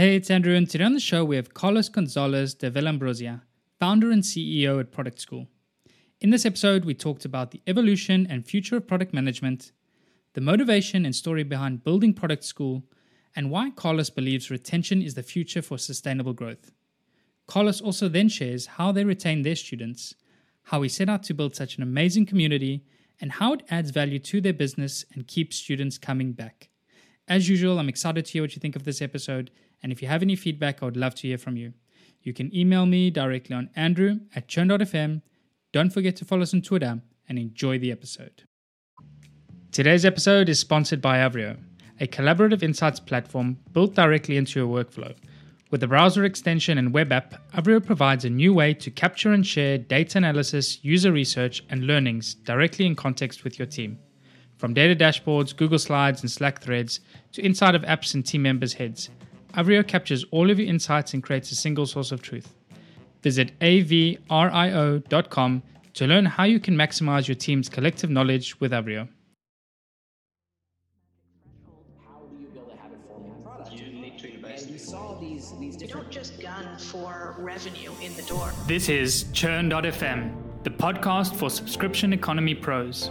Hey, it's Andrew, and today on the show we have Carlos Gonzalez de Villaumbrosia, founder and CEO at Product School. In this episode, we talked about the evolution and future of product management, the motivation and story behind building Product School, and why Carlos believes retention is the future for sustainable growth. Carlos also then shares how they retain their students, how he set out to build such an amazing community, and how it adds value to their business and keeps students coming back. As usual, I'm excited to hear what you think of this episode and if you have any feedback, I would love to hear from you. You can email me directly on andrew at churn.fm. Don't forget to follow us on Twitter and enjoy the episode. Today's episode is sponsored by Avrio, a collaborative insights platform built directly into your workflow. With the browser extension and web app, Avrio provides a new way to capture and share data analysis, user research, and learnings directly in context with your team. From data dashboards, Google Slides, and Slack threads to inside of apps and team members' heads, Avrio captures all of your insights and creates a single source of truth. Visit avrio.com to learn how you can maximize your team's collective knowledge with Avrio. Don't just gun for revenue in the door. This is Churn.fm, the podcast for subscription economy pros.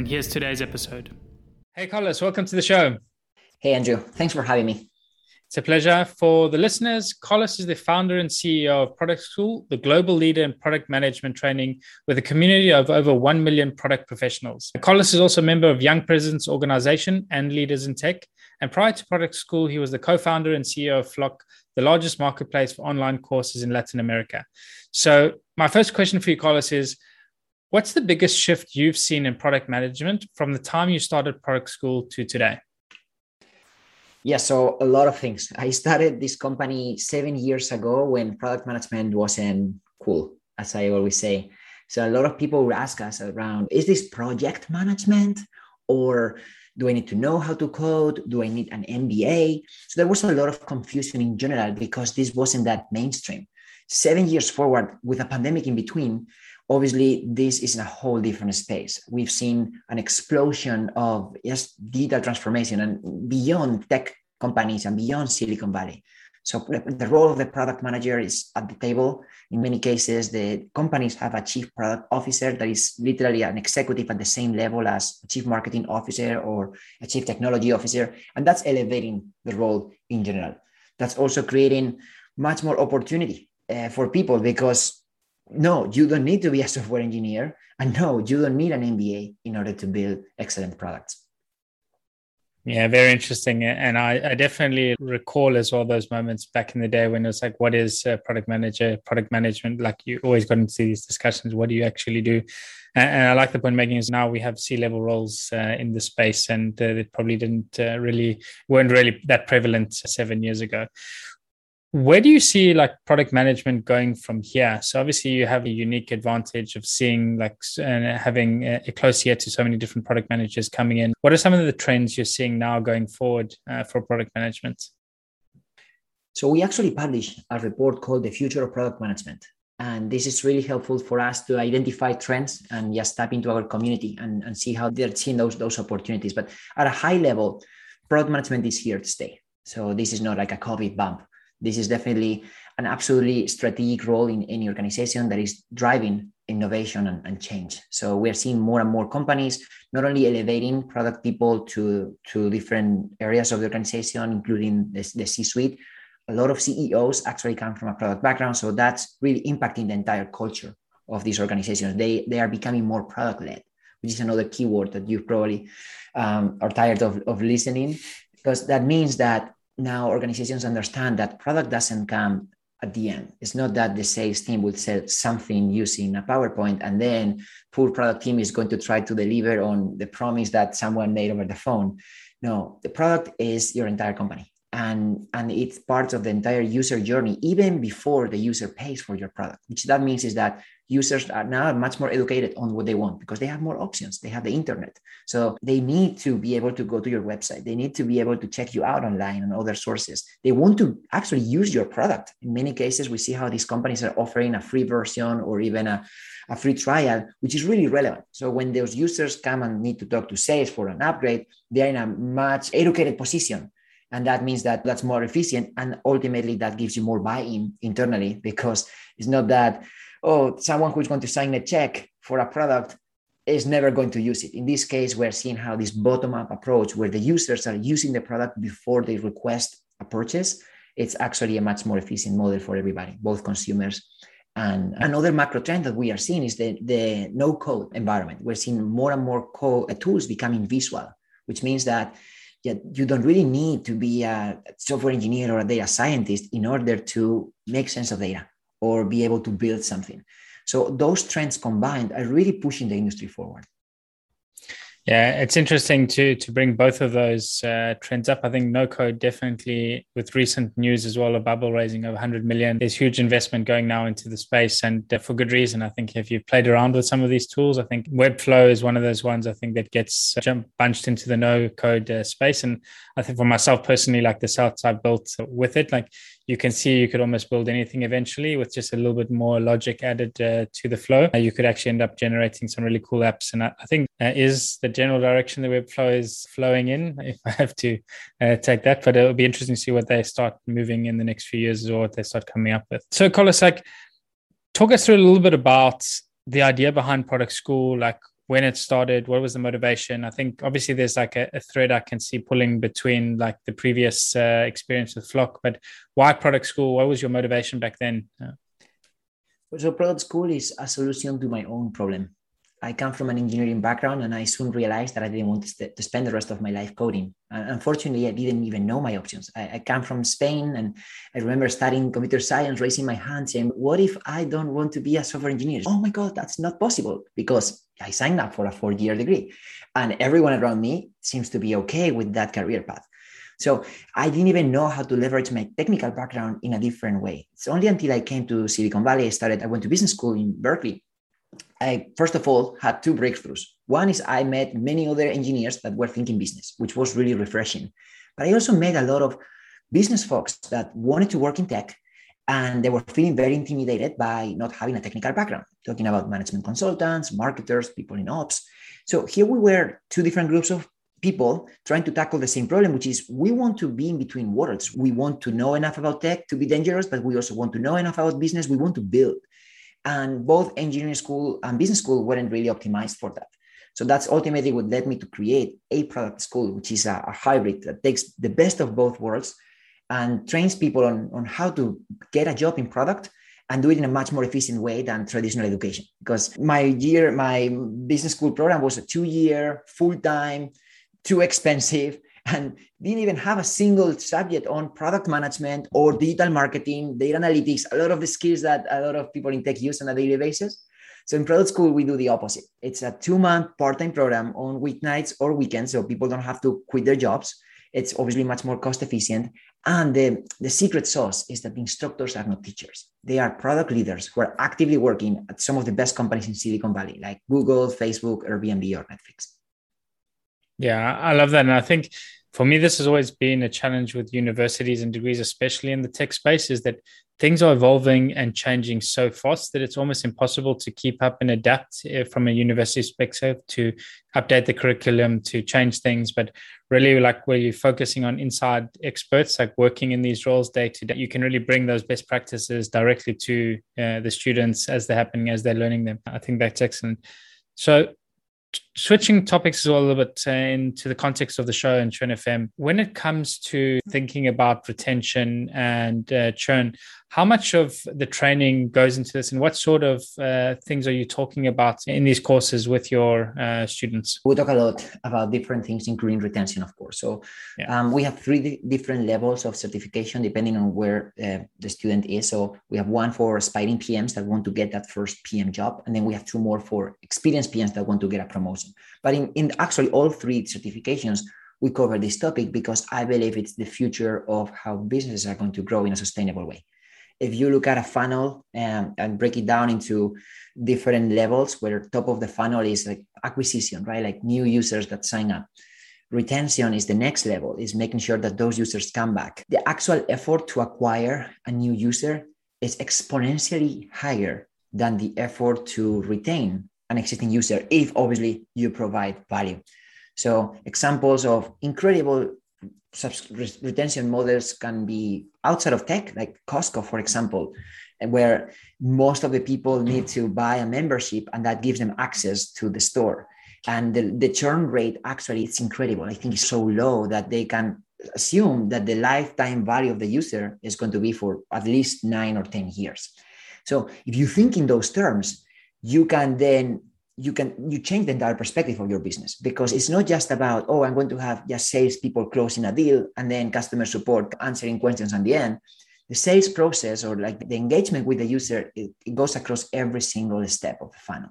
and here's today's episode. Hey, Carlos, welcome to the show. Hey, Andrew. Thanks for having me. It's a pleasure. For the listeners, Carlos is the founder and CEO of Product School, the global leader in product management training with a community of over 1 million product professionals. Carlos is also a member of Young Presidents Organization and Leaders in Tech. And prior to Product School, he was the co founder and CEO of Floqq, the largest marketplace for online courses in Latin America. So, my first question for you, Carlos, is What's the biggest shift you've seen in product management from the time you started product school to today? Yeah, so a lot of things. I started this company seven years ago when product management wasn't cool, as I always say. So a lot of people would ask us around is this project management or do I need to know how to code? Do I need an MBA? So there was a lot of confusion in general because this wasn't that mainstream. Seven years forward, with a pandemic in between, obviously this is in a whole different space. We've seen an explosion of just digital transformation and beyond tech companies and beyond silicon valley. So the role of the product manager is at the table. In many cases the companies have a chief product officer that is literally an executive at the same level as a chief marketing officer or a chief technology officer and that's elevating the role in general. That's also creating much more opportunity uh, for people because no, you don't need to be a software engineer. And no, you don't need an MBA in order to build excellent products. Yeah, very interesting. And I, I, definitely recall as well those moments back in the day when it was like, what is product manager, product management? Like you always got into these discussions. What do you actually do? And, and I like the point making is now we have C level roles uh, in the space and uh, it probably didn't uh, really, weren't really that prevalent seven years ago where do you see like product management going from here? So obviously you have a unique advantage of seeing like and having a close ear to so many different product managers coming in. What are some of the trends you're seeing now going forward uh, for product management? So we actually published a report called the future of product management and this is really helpful for us to identify trends and just tap into our community and, and see how they're seeing those those opportunities. But at a high level product management is here to stay. So this is not like a covid bump this is definitely an absolutely strategic role in any organization that is driving innovation and, and, change. So we are seeing more and more companies not only elevating product people to, to different areas of the organization, including the, the C-suite. A lot of CEOs actually come from a product background, so that's really impacting the entire culture of these organizations. They they are becoming more product led, which is another keyword that you probably um, are tired of, of listening, because that means that now organizations understand that product doesn't come at the end. It's not that the sales team will sell something using a PowerPoint and then poor product team is going to try to deliver on the promise that someone made over the phone. No, the product is your entire company. And and it's part of the entire user journey even before the user pays for your product which that means is that users are now much more educated on what they want because they have more options. They have the internet. So they need to be able to go to your website. They need to be able to check you out online and other sources. They want to actually use your product. In many cases we see how these companies are offering a free version or even a, a free trial which is really relevant. So when those users come and need to talk to sales for an upgrade they're in a much educated position and that means that that's more efficient and ultimately that gives you more buy-in internally because it's not that oh someone who's going to sign a check for a product is never going to use it. In this case we're seeing how this bottom-up approach where the users are using the product before they request a purchase it's actually a much more efficient model for everybody both consumers and another macro trend that we are seeing is the, the no code environment. We're seeing more and more code, uh, tools becoming visual which means that yeah, you don't really need to be a software engineer or a data scientist in order to make sense of data or be able to build something. So those trends combined are really pushing the industry forward. Yeah, it's interesting to to bring both of those uh, trends up. I think no code definitely, with recent news as well, a bubble raising of 100 million. There's huge investment going now into the space, and uh, for good reason. I think if you've played around with some of these tools, I think Webflow is one of those ones. I think that gets uh, jump bunched into the no code uh, space, and I think for myself personally, like the sites I've built with it, like you can see you could almost build anything eventually with just a little bit more logic added uh, to the flow. Uh, you could actually end up generating some really cool apps. And I, I think uh, is the general direction the Webflow is flowing in, if I have to uh, take that. But it'll be interesting to see what they start moving in the next few years or what they start coming up with. So, like, talk us through a little bit about the idea behind Product School, like when it started what was the motivation? I think obviously there's like a, a thread i can see pulling between like the previous uh, experience with Floqq but why product school? What was your motivation back then? Uh, so product school is a solution to my own problem I come from an engineering background and I soon realized that I didn't want to, st- to spend the rest of my life coding. And unfortunately, I didn't even know my options. I, I come from Spain and I remember studying computer science, raising my hand saying, What if I don't want to be a software engineer? Oh my God, that's not possible because I signed up for a four year degree. And everyone around me seems to be okay with that career path. So I didn't even know how to leverage my technical background in a different way. It's only until I came to Silicon Valley, I started, I went to business school in Berkeley I first of all had two breakthroughs. One is I met many other engineers that were thinking business, which was really refreshing. But I also met a lot of business folks that wanted to work in tech and they were feeling very intimidated by not having a technical background, talking about management consultants, marketers, people in ops. So here we were two different groups of people trying to tackle the same problem, which is we want to be in between worlds. We want to know enough about tech to be dangerous, but we also want to know enough about business. We want to build. And both engineering school and business school weren't really optimized for that. So that's ultimately what led me to create a product school, which is a, a hybrid that takes the best of both worlds and trains people on, on how to get a job in product and do it in a much more efficient way than traditional education. Because my year, my business school program was a two year, full time, too expensive and didn't even have a single subject on product management or digital marketing, data analytics, a lot of the skills that a lot of people in tech use on a daily basis. So in product school, we do the opposite. It's a two month part time program on weeknights or weekends. So people don't have to quit their jobs. It's obviously much more cost efficient. And the, the secret sauce is that the instructors are not teachers. They are product leaders who are actively working at some of the best companies in Silicon Valley, like Google, Facebook, Airbnb, or Netflix. Yeah, I love that. And I think for me, this has always been a challenge with universities and degrees, especially in the tech space, is that things are evolving and changing so fast that it's almost impossible to keep up and adapt eh, from a university perspective to update the curriculum, to change things. But really, like where you're focusing on inside experts, like working in these roles day to day, you can really bring those best practices directly to uh, the students as they're happening, as they're learning them. I think that's excellent. So, switching topics as well a little bit uh, into the context of the show and Churn FM, when it comes to thinking about retention and uh, churn, how much of the training goes into this, and what sort of uh, things are you talking about in these courses with your uh, students? We talk a lot about different things, including retention, of course. So yeah. um, we have three different levels of certification depending on where uh, the student is. So we have one for aspiring PMs that want to get that first PM job, and then we have two more for experienced PMs that want to get a promotion. But in, in actually all three certifications, we cover this topic because I believe it's the future of how businesses are going to grow in a sustainable way. If you look at a funnel um, and break it down into different levels, where top of the funnel is like acquisition, right? Like new users that sign up. Retention is the next level, is making sure that those users come back. The actual effort to acquire a new user is exponentially higher than the effort to retain an existing user if obviously you provide value. So examples of incredible retention models can be outside of tech, like Costco, for example, where most of the people need to buy a membership and that gives them access to the store. And the, the churn rate actually it's incredible. I think it's so low that they can assume that the lifetime value of the user is going to be for at least nine or 10 years. So if you think in those terms, you can then you can you change the entire perspective of your business because it's not just about oh i'm going to have just sales people closing a deal and then customer support answering questions at the end. The sales process or like the engagement with the user it, it goes across every single step of the funnel.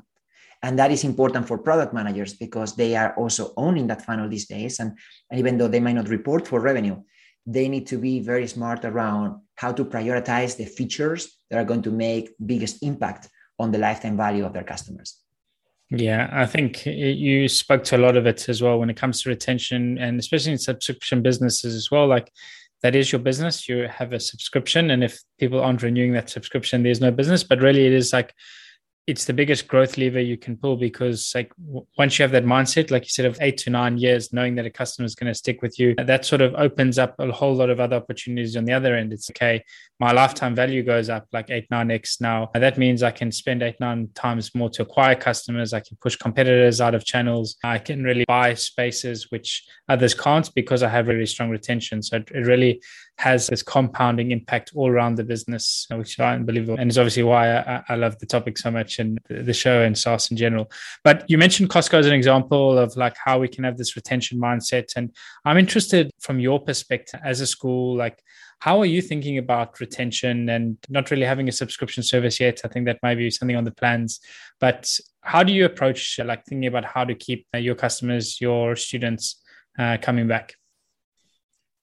And that is important for product managers because they are also owning that funnel these days. And, and even though they might not report for revenue they need to be very smart around how to prioritize the features that are going to make biggest impact on the lifetime value of their customers yeah, I think you spoke to a lot of it as well when it comes to retention and especially in subscription businesses as well. Like that is your business. You have a subscription, and if people aren't renewing that subscription, there's no business. But really, it is like it's the biggest growth lever you can pull because like w- once you have that mindset like you said of eight to nine years knowing that a customer is going to stick with you that sort of opens up a whole lot of other opportunities on the other end. It's okay my lifetime value goes up like eight nine x now. And that means i can spend eight nine times more to acquire customers. I can push competitors out of channels. I can really buy spaces which others can't because i have really strong retention. So it, really has this compounding impact all around the business, which is unbelievable. And it's obviously why I, I love the topic so much and the show and SaaS in general. But you mentioned Costco as an example of like how we can have this retention mindset. And I'm interested from your perspective as a school, like how are you thinking about retention and not really having a subscription service yet? I think that might be something on the plans. But how do you approach like thinking about how to keep your customers, your students uh, coming back?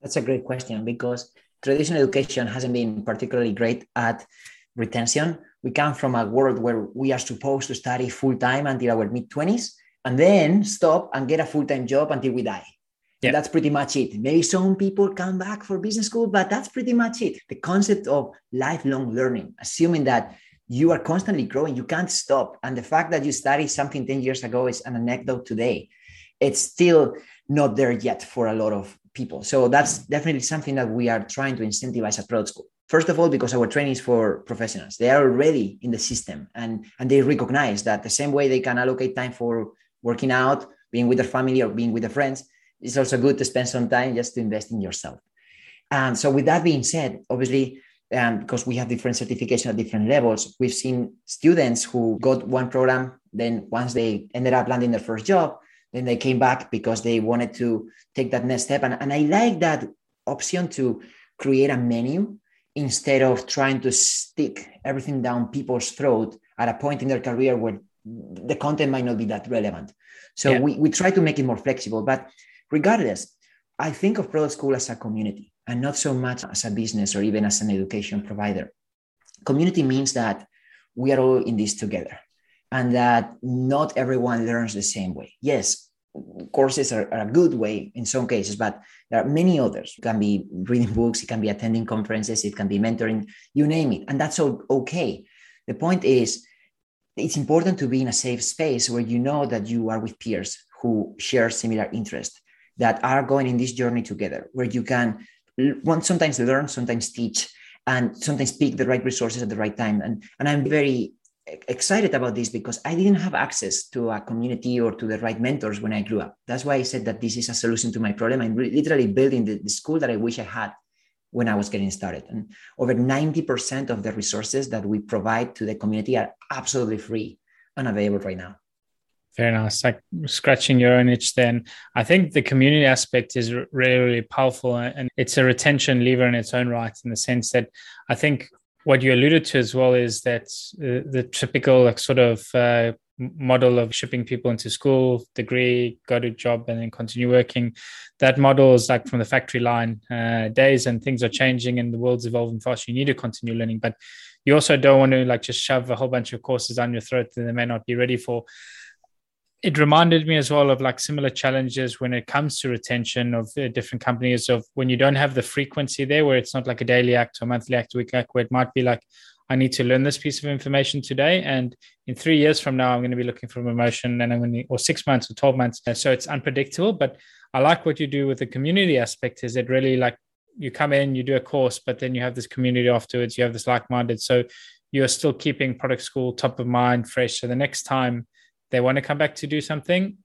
That's a great question because traditional education hasn't been particularly great at retention. We come from a world where we are supposed to study full time until our mid 20s and then stop and get a full time job until we die. Yeah. That's pretty much it. Maybe some people come back for business school, but that's pretty much it. The concept of lifelong learning, assuming that you are constantly growing, you can't stop. And the fact that you studied something 10 years ago is an anecdote today. It's still not there yet for a lot of people. So that's definitely something that we are trying to incentivize at Product School. First of all, because our training is for professionals, they are already in the system and, and they recognize that the same way they can allocate time for working out, being with their family, or being with their friends, it's also good to spend some time just to invest in yourself. And so, with that being said, obviously, um, because we have different certification at different levels, we've seen students who got one program, then once they ended up landing their first job, then they came back because they wanted to take that next step. And, and I like that option to create a menu instead of trying to stick everything down people's throat at a point in their career where the content might not be that relevant. So yeah. we, we try to make it more flexible. But regardless, I think of product school as a community and not so much as a business or even as an education provider. Community means that we are all in this together and that not everyone learns the same way. Yes, courses are, are, a good way in some cases, but there are many others. It can be reading books, it can be attending conferences, it can be mentoring, you name it. And that's all okay. The point is, it's important to be in a safe space where you know that you are with peers who share similar interests that are going in this journey together, where you can sometimes learn, sometimes teach, and sometimes pick the right resources at the right time. And, and I'm very excited about this because I didn't have access to a community or to the right mentors when I grew up. That's why I said that this is a solution to my problem. I'm literally building the, the school that I wish I had when I was getting started. And over 90% of the resources that we provide to the community are absolutely free and available right now. Very nice. Like scratching your own itch, then I think the community aspect is really, really powerful and it's a retention lever in its own right, in the sense that I think what you alluded to as well is that uh, the typical like sort of uh, model of shipping people into school, degree, go to job, and then continue working. That model is like from the factory line uh, days, and things are changing, and the world's evolving fast. You need to continue learning, but you also don't want to like just shove a whole bunch of courses down your throat that they may not be ready for. It reminded me as well of like similar challenges when it comes to retention of uh, different companies. Of when you don't have the frequency there, where it's not like a daily act or monthly act, week act, where it might be like I need to learn this piece of information today. And in three years from now, I'm going to be looking for a promotion and I'm going to, or six months or 12 months. So it's unpredictable. But I like what you do with the community aspect is it really like you come in, you do a course, but then you have this community afterwards, you have this like minded. So you're still keeping product school top of mind, fresh. So the next time they want to come back to do something,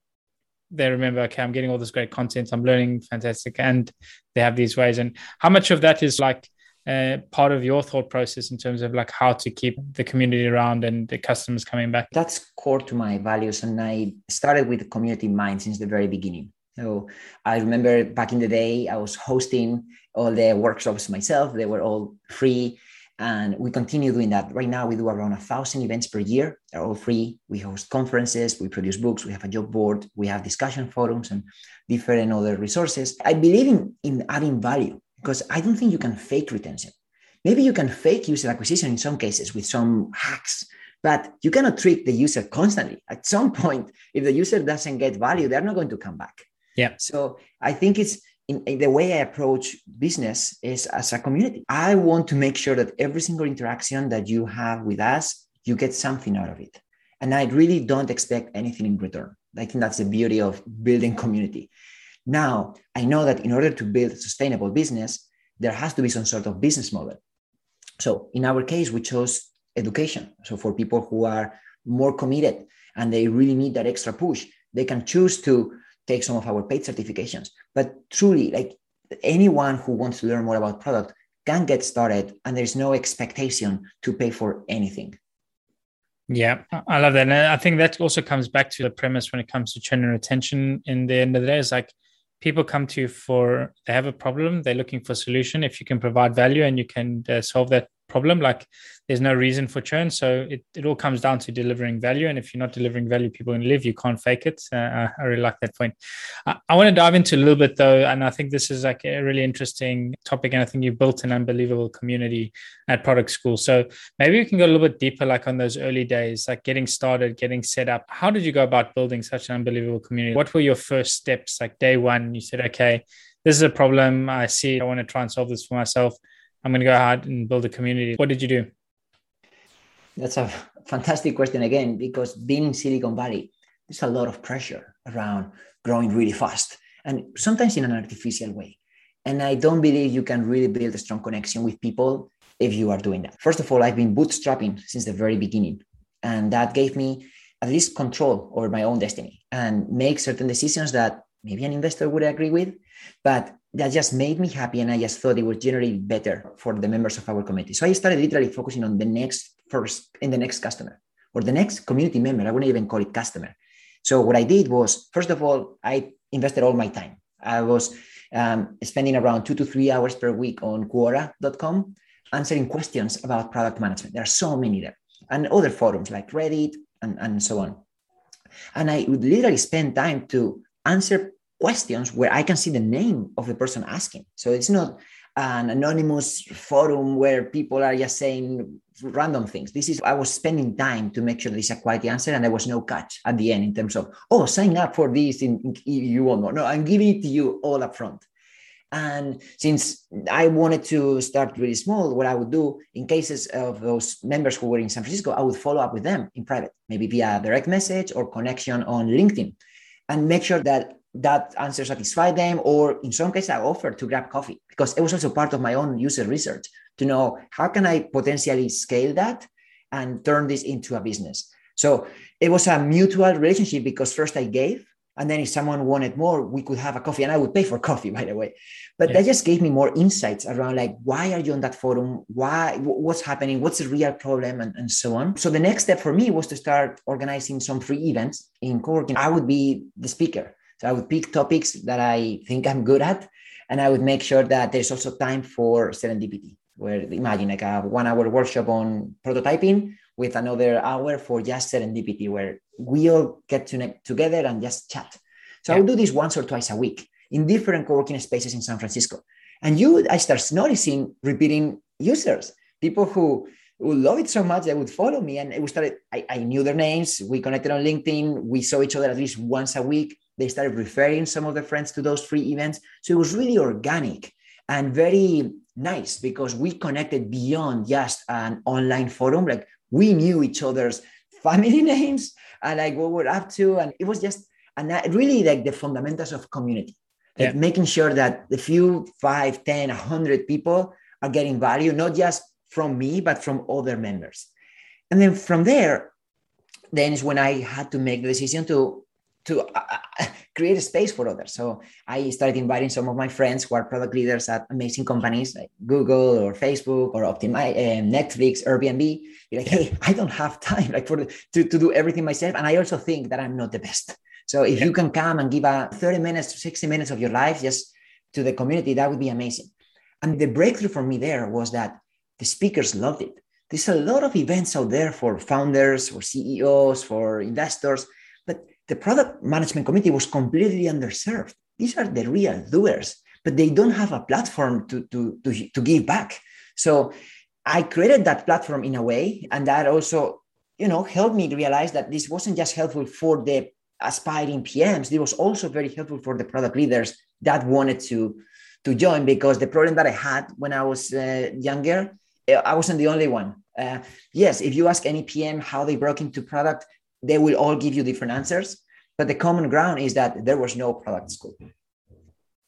they remember, okay, I'm getting all this great content, I'm learning fantastic, and they have these ways. And how much of that is like uh, part of your thought process in terms of like how to keep the community around and the customers coming back? That's core to my values, and I started with the community in mind since the very beginning. So I remember back in the day, I was hosting all the workshops myself. They were all free. And we continue doing that. Right now, we do around a thousand events per year. They're all free. We host conferences, we produce books, we have a job board, we have discussion forums and different other resources. I believe in, in adding value because I don't think you can fake retention. Maybe you can fake user acquisition in some cases with some hacks, but you cannot trick the user constantly. At some point, if the user doesn't get value, they're not going to come back. Yeah. So I think it's in, in, the way I approach business is as a community. I want to make sure that every single interaction that you have with us, you get something out of it. And I really don't expect anything in return. I think that's the beauty of building community. Now, I know that in order to build a sustainable business, there has to be some sort of business model. So in our case, we chose education. So for people who are more committed and they really need that extra push, they can choose to take some of our paid certifications. But truly, like anyone who wants to learn more about product can get started and there's no expectation to pay for anything. Yeah, I love that. And I think that also comes back to the premise when it comes to churn and retention in the end of the day is like people come to you for they have a problem they're looking for a solution if you can provide value and you can uh, solve that problem like there's no reason for churn. So it, it all comes down to delivering value. And if you're not delivering value people can live. You can't fake it. Uh, i really like that point. I, I, want to dive into a little bit though. And i think this is like a really interesting topic. And i think you built an unbelievable community at product school. So maybe we can go a little bit deeper like on those early days like getting started getting set up. How did you go about building such an unbelievable community? What were your first steps like day one? You said okay this is a problem. I see i want to try and solve this for myself I'm going to go ahead and build a community. What did you do? That's a fantastic question again, because being in Silicon Valley, there's a lot of pressure around growing really fast and sometimes in an artificial way. And I don't believe you can really build a strong connection with people if you are doing that. First of all, I've been bootstrapping since the very beginning. And that gave me at least control over my own destiny and make certain decisions that maybe an investor would agree with, but that just made me happy and i just thought it was generally better for the members of our community so i started literally focusing on the next first in the next customer or the next community member. I wouldn't even call it customer. So what i did was first of all i invested all my time. I was um, spending around two to three hours per week on quora.com answering questions about product management. There are so many there and other forums like reddit and, and so on. And i would literally spend time to answer questions where I can see the name of the person asking. So it's not an anonymous forum where people are just saying random things. This is I was spending time to make sure there's a quality answer, and there was no catch at the end in terms of oh sign up for this in, in you want more. No, I'm giving it to you all up front. And since I wanted to start really small, what I would do in cases of those members who were in San Francisco, I would follow up with them in private, maybe via direct message or connection on LinkedIn, and make sure that that answer satisfied them or in some cases i offered to grab coffee because it was also part of my own user research to know how can i potentially scale that and turn this into a business? So it was a mutual relationship because first i gave and then if someone wanted more we could have a coffee and i would pay for coffee by the way. But yeah. that just gave me more insights around like why are you on that forum? Why what's happening? What's the real problem? And, and so on. So the next step for me was to start organizing some free events in co-working. I would be the speaker so I would pick topics that I think I'm good at, and I would make sure that there's also time for serendipity. Where imagine like a one hour workshop on prototyping, with another hour for just serendipity, where we all get to together and just chat. So yeah. I would do this once or twice a week in different co-working spaces in San Francisco. And you, I start noticing repeating users, people who would love it so much they would follow me. And we started, I, I knew their names. We connected on LinkedIn. We saw each other at least once a week. They started referring some of their friends to those free events. So it was really organic and very nice because we connected beyond just an online forum. Like we knew each other's family names and like what we're up to. And it was just, and really like the fundamentals of community like yeah. making sure that the few five, 10, 100 people are getting value, not just from me, but from other members. And then from there, then is when I had to make the decision to to uh, uh create a space for others. So I started inviting some of my friends who are product leaders at amazing companies like Google or Facebook or Optimize, uh, Netflix, Airbnb. Be like, hey, I don't have time like for the, to, to do everything myself, and I also think that I'm not the best. So if yeah. you can come and give a 30 minutes to 60 minutes of your life just to the community, that would be amazing. And the breakthrough for me there was that the speakers loved it. There's a lot of events out there for founders, for CEOs, for investors, but the product management committee was completely underserved. These are the real doers, but they don't have a platform to, to, to, to give back. So I created that platform in a way, and that also, you know, helped me realize that this wasn't just helpful for the aspiring PMs, it was also very helpful for the product leaders that wanted to, to join because the problem that I had when I was uh, younger, I wasn't the only one. Uh, yes, if you ask any PM how they broke into product, they will all give you different answers. But the common ground is that there was no product school.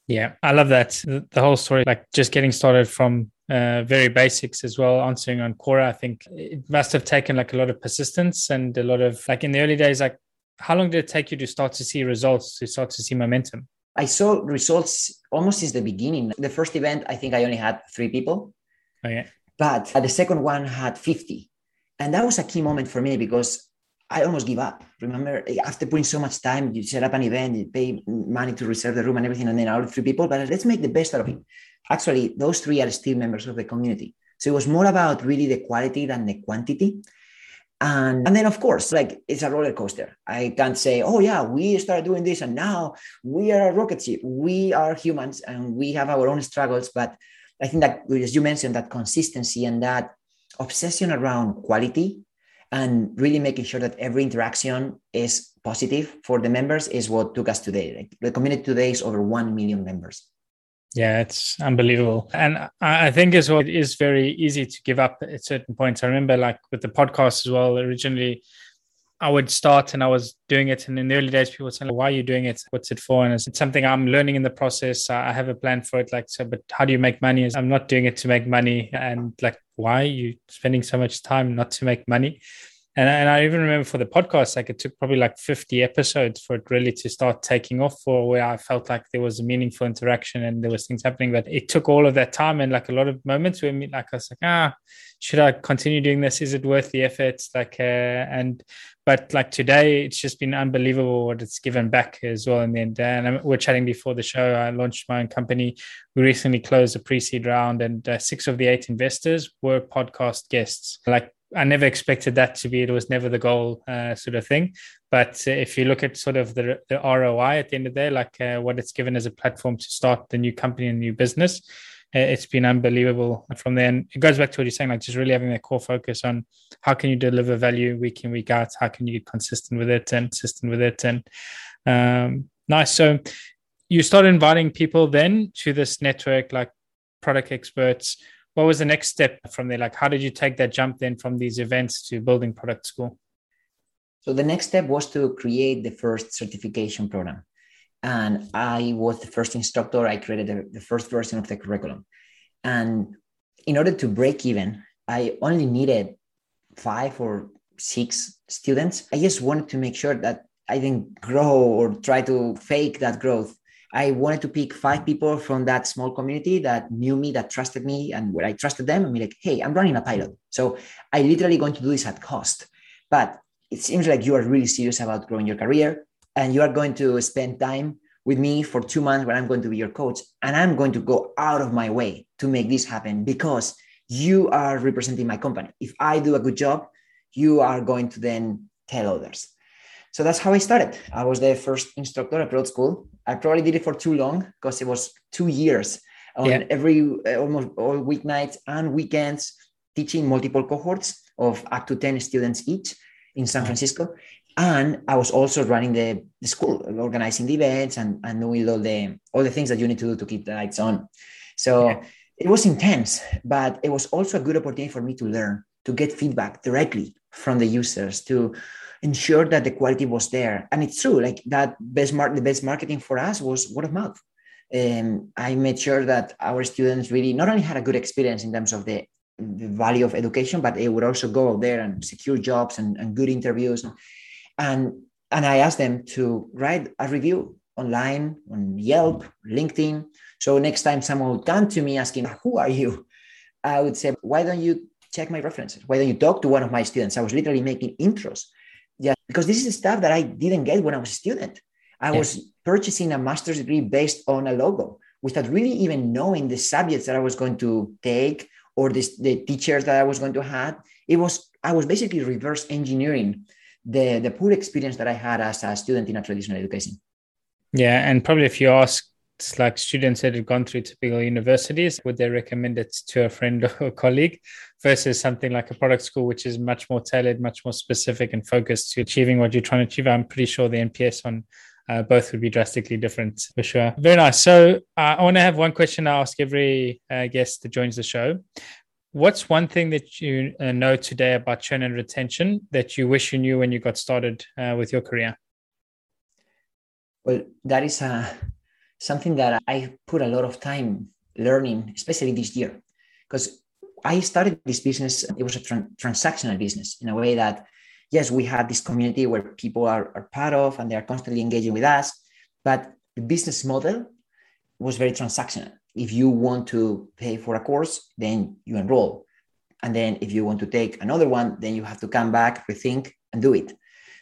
Yeah, I love that. The whole story, like just getting started from uh, very basics as well, answering on Quora. I think it must have taken like a lot of persistence and a lot of like in the early days, like how long did it take you to start to see results, to start to see momentum? I saw results almost since the beginning. The first event, I think I only had three people. Okay. But the second one had 50. And that was a key moment for me because I almost give up. Remember, eh, after putting so much time, you set up an event, you pay money to reserve the room and everything, and then out of three people, but let's make the best out of it. Actually, those three are still members of the community. So it was more about really the quality than the quantity. And, and then, of course, like it's a roller coaster. I can't say, oh, yeah, we started doing this and now we are a rocket ship. We are humans and we have our own struggles. But I think that, as you mentioned, that consistency and that obsession around quality and really making sure that every interaction is positive for the members is what took us today. Like the community today is over 1 million members. Yeah, it's unbelievable. And I think as well, it is very easy to give up at certain points. I remember like with the podcast as well, originally I would start and I was doing it. And in the early days, people would say, why are you doing it? What's it for? And it's something I'm learning in the process. I have a plan for it. Like, so, but how do you make money? I'm not doing it to make money. And like, why are you spending so much time not to make money? And, and I even remember for the podcast, like it took probably like 50 episodes for it really to start taking off for where I felt like there was a meaningful interaction and there was things happening. But it took all of that time and like a lot of moments where me, like I was like, ah, should I continue doing this? Is it worth the effort? Like, uh, and but like today, it's just been unbelievable what it's given back as well. And then and we're chatting before the show. I launched my own company. We recently closed a pre-seed round, and uh, six of the eight investors were podcast guests. Like I never expected that to be. It was never the goal, uh, sort of thing. But uh, if you look at sort of the, the ROI at the end of the day, like uh, what it's given as a platform to start the new company and new business, uh, it's been unbelievable from there. And it goes back to what you're saying, like just really having that core focus on how can you deliver value week in week out, how can you get consistent with it and consistent with it, and um, nice. So you start inviting people then to this network, like product experts what was the next step from there? Like, how did you take that jump then from these events to building product school? So the next step was to create the first certification program. And I was the first instructor. I created the, the first version of the curriculum. And in order to break even, I only needed five or six students. I just wanted to make sure that I didn't grow or try to fake that growth. I wanted to pick five people from that small community that knew me, that trusted me, and where I trusted them, and be like, hey, I'm running a pilot. So I literally going to do this at cost. But it seems like you are really serious about growing your career and you are going to spend time with me for two months when I'm going to be your coach. And I'm going to go out of my way to make this happen because you are representing my company. If I do a good job, you are going to then tell others. So that's how I started. I was the first instructor at Product School. I probably did it for too long because it was two years on yeah. every uh, almost all weeknights and weekends, teaching multiple cohorts of up to 10 students each in San Francisco. And I was also running the, the school, organizing the events and, and doing all the all the things that you need to do to keep the lights on. So yeah. it was intense, but it was also a good opportunity for me to learn, to get feedback directly from the users, to ensure that the quality was there. And it's true, like that best mark, the best marketing for us was word of mouth. Um, I made sure that our students really not only had a good experience in terms of the, the value of education, but they would also go out there and secure jobs and, and good interviews and and I asked them to write a review online on Yelp, LinkedIn. So next time someone would come to me asking, "Who are you?" I would say, "Why don't you check my references? Why don't you talk to one of my students?" I was literally making intros, because this is stuff that I didn't get when I was a student. I yeah. was purchasing a master's degree based on a logo without really even knowing the subjects that I was going to take or this, the teachers that I was going to have. It was I was basically reverse engineering the the poor experience that I had as a student in a traditional education. Yeah, and probably if you ask like students that have gone through typical universities, would they recommend it to a friend or colleague versus something like a product school, which is much more tailored, much more specific and focused to achieving what you're trying to achieve? I'm pretty sure the NPS on uh, both would be drastically different for sure. Very nice. So uh, I want to have one question I ask every uh, guest that joins the show, What's one thing that you uh, know today about churn and retention that you wish you knew when you got started uh, with your career? Well, that is uh, something that I put a lot of time learning, especially this year, because I started this business. It was a tran- transactional business in a way that, yes, we had this community where people are, are part of and they are constantly engaging with us, but the business model was very transactional if you want to pay for a course, then you enroll. And then if you want to take another one, then you have to come back, rethink, and do it.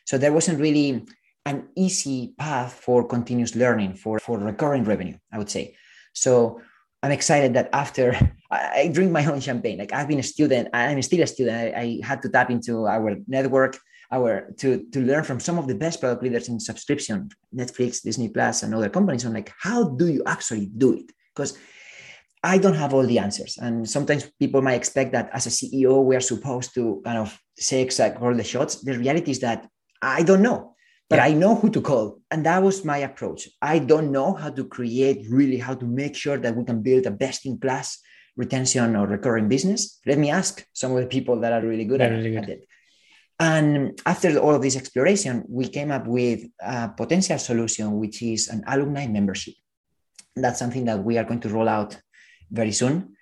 So there wasn't really an easy path for continuous learning, for, for recurring revenue, I would say. So I'm excited that after I, drink my own champagne, like I've been a student, I'm still a student. I, I had to tap into our network, our to to learn from some of the best product leaders in subscription, Netflix, Disney Plus, and other companies on like how do you actually do it? because I don't have all the answers. And sometimes people might expect that as a CEO, we are supposed to kind of say exact all the shots. The reality is that I don't know, but yeah. I know who to call. And that was my approach. I don't know how to create really how to make sure that we can build a best in class retention or recurring business. Let me ask some of the people that are really good, at, really good. at it. And after all of this exploration, we came up with a potential solution, which is an alumni membership. That's something that we are going to roll out very soon.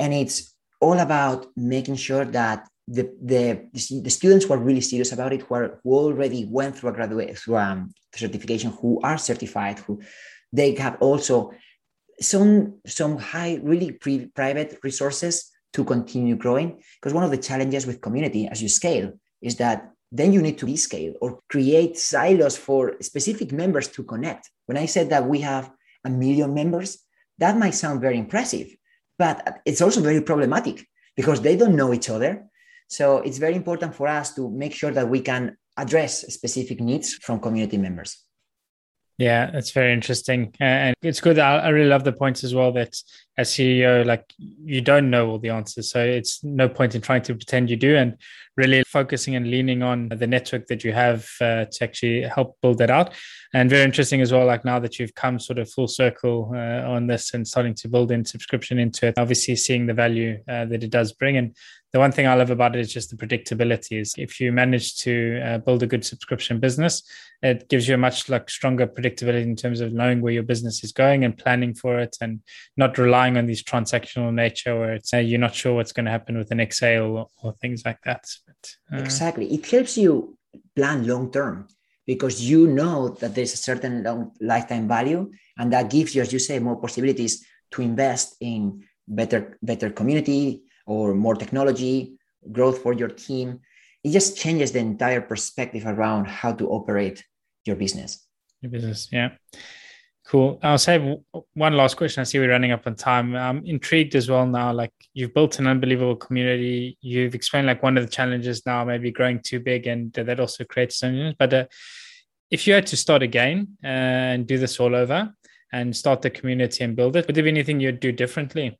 And it's all about making sure that the, the, the students who are really serious about it, who, are, who already went through a graduate through um, certification, who are certified, who they have also some some high, really pre- private resources to continue growing. Because one of the challenges with community as you scale is that then you need to rescale or create silos for specific members to connect. When I said that we have a million members, that might sound very impressive, but it's also very problematic because they don't know each other. So it's very important for us to make sure that we can address specific needs from community members. Yeah, that's very interesting, and it's good. I really love the points as well that as CEO, like you don't know all the answers, so it's no point in trying to pretend you do, and really focusing and leaning on the network that you have uh, to actually help build that out. And very interesting as well, like now that you've come sort of full circle uh, on this and starting to build in subscription into it, obviously seeing the value uh, that it does bring, and the one thing I love about it is just the predictability. Is if you manage to uh, build a good subscription business, it gives you a much like stronger predictability in terms of knowing where your business is going and planning for it, and not relying on these transactional nature where it's uh, you're not sure what's going to happen with the next sale or, or things like that. But, uh, exactly, it helps you plan long term because you know that there's a certain long lifetime value, and that gives you, as you say, more possibilities to invest in better better community or more technology, growth for your team. It just changes the entire perspective around how to operate your business. Your business, yeah. Cool. I'll say one last question. I see we're running up on time. I'm intrigued as well now. Like you've built an unbelievable community. You've explained like one of the challenges now, maybe growing too big, and that also creates some. But uh, if you had to start again uh, and do this all over and start the community and build it, would there be anything you'd do differently?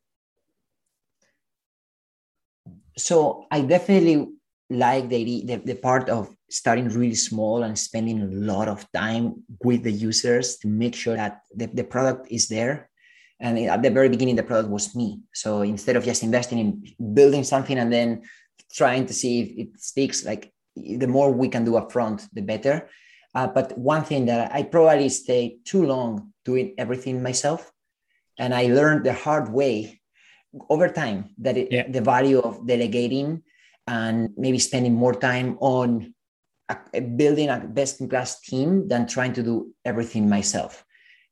So I definitely like the, the, the part of starting really small and spending a lot of time with the users to make sure that the, the product is there. And at the very beginning the product was me. So instead of just investing in building something and then trying to see if it sticks like the more we can do up front the better. Uh, but one thing that i probably stayed too long doing everything myself and i learned the hard way over time that it, yeah. the value of delegating and maybe spending more time on a, building a best in class team than trying to do everything myself.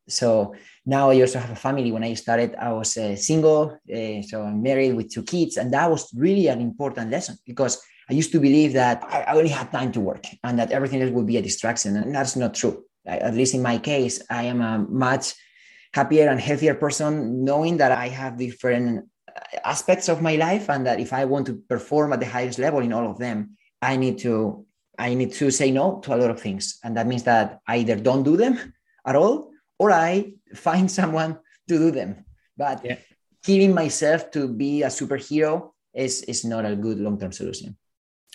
So now I also have a family. When I started, I was uh, single, uh, so I'm married with two kids, and that was really an important lesson because I used to believe that I, I only had time to work and that everything else would be a distraction, and that's not true. At least in my case, I am a much happier and healthier person knowing that I have different aspects of my life and that if I want to perform at the highest level in all of them, I need to I need to say no to a lot of things. And that means that I either don't do them at all or I find someone to do them. But yeah. killing myself to be a superhero is, is not a good long term solution.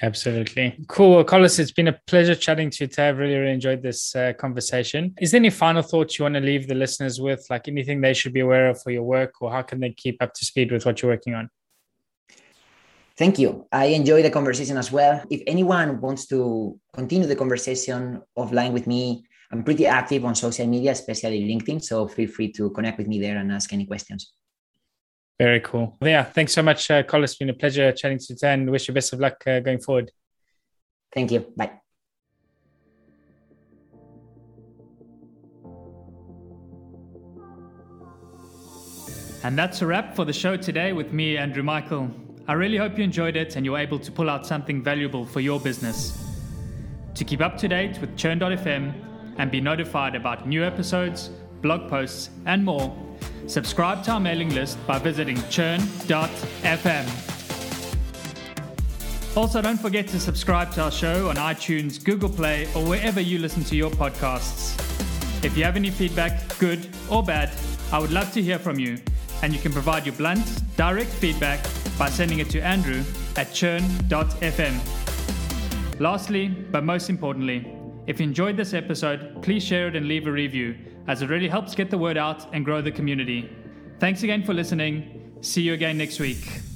Absolutely. Cool. Carlos, it's been a pleasure chatting to you today. I've really, really enjoyed this uh, conversation. Is there any final thoughts you want to leave the listeners with, like anything they should be aware of for your work, or how can they keep up to speed with what you're working on? Thank you. I enjoy the conversation as well. If anyone wants to continue the conversation offline with me, I'm pretty active on social media, especially LinkedIn. So feel free to connect with me there and ask any questions. Very cool. Yeah. Thanks so much, uh, Carlos. It's been a pleasure chatting to you today and wish you best of luck uh, going forward. Thank you. Bye. And that's a wrap for the show today with me, Andrew Michael. I really hope you enjoyed it and you're able to pull out something valuable for your business. To keep up to date with Churn.fm and be notified about new episodes, blog posts, and more, subscribe to our mailing list by visiting churn.fm. Also, don't forget to subscribe to our show on iTunes, Google Play, or wherever you listen to your podcasts. If you have any feedback, good or bad, I would love to hear from you, and you can provide your blunt, direct feedback by sending it to Andrew at churn.fm. Lastly, but most importantly, if you enjoyed this episode, please share it and leave a review, as it really helps get the word out and grow the community. Thanks again for listening. See you again next week.